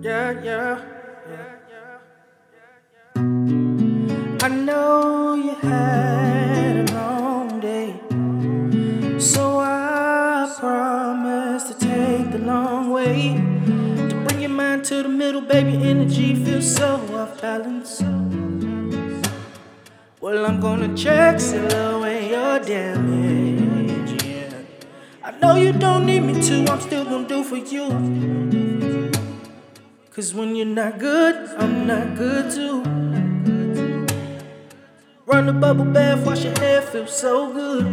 Yeah, yeah. Yeah. Yeah I know you had a long day, so I promise to take the long way to bring your mind to the middle, baby. Energy feels so off balance. Well, I'm gonna check slow and your damage. Yeah. I know you don't need me to, I'm still gonna do for you. Cause when you're not good, I'm not good too. Run the bubble bath, wash your hair, feel so good.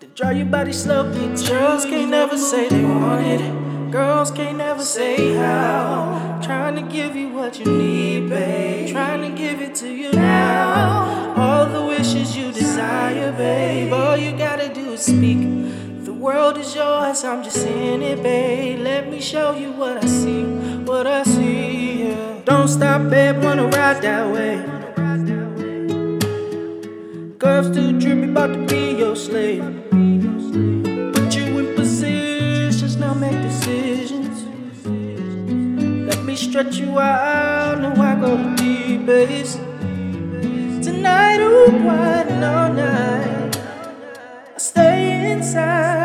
Then dry your body slowly. Girls can't never say they want it. Girls can't never say how. Trying to give you what you need, babe. Trying to give it to you now. All the wishes you desire, babe. All you gotta do is speak. World is yours, I'm just in it, babe. Let me show you what I see, what I see. Yeah. Don't stop, babe, wanna ride that way. Girls too trippy, about to be your slave. Put you in positions, now make decisions. Let me stretch you out, now I go to deep base. Tonight, ooh, and all night. I stay inside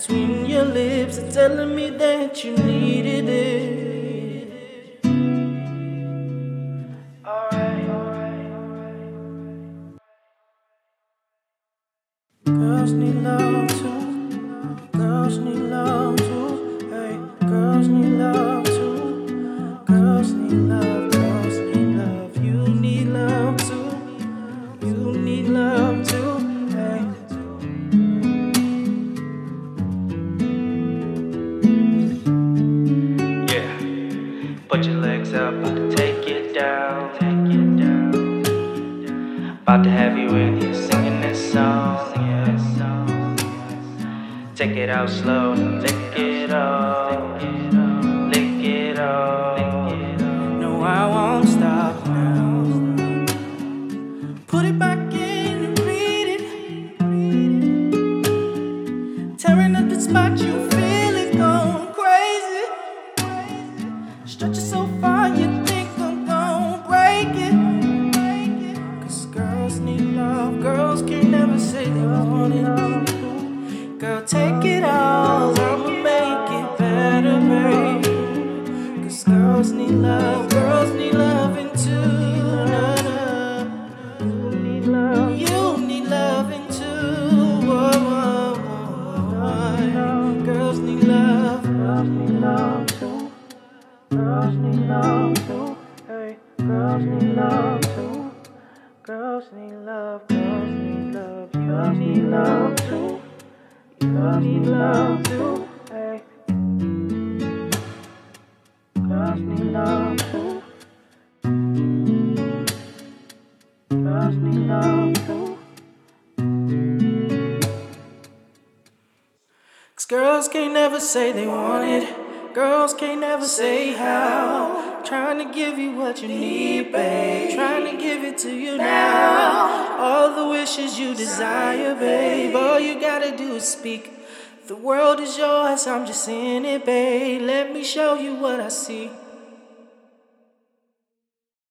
Between your lips, are telling me that you needed it. Alright, alright, alright. Girls need love too. Girls need love too. Hey, girls need love Put your legs up, about to take it down. Take it down. About to have you in here singing this song. Yeah. Take it out slow, lick it off. Love, need love too. Girls need love too. Need love too. Need love. Cause girls can't never say they want it. Girls can't never say how. Trying to give you what you need, babe. Trying to give it to you now. All the wishes you desire, babe. All you gotta do is speak. The world is yours, I'm just in it, babe. Let me show you what I see.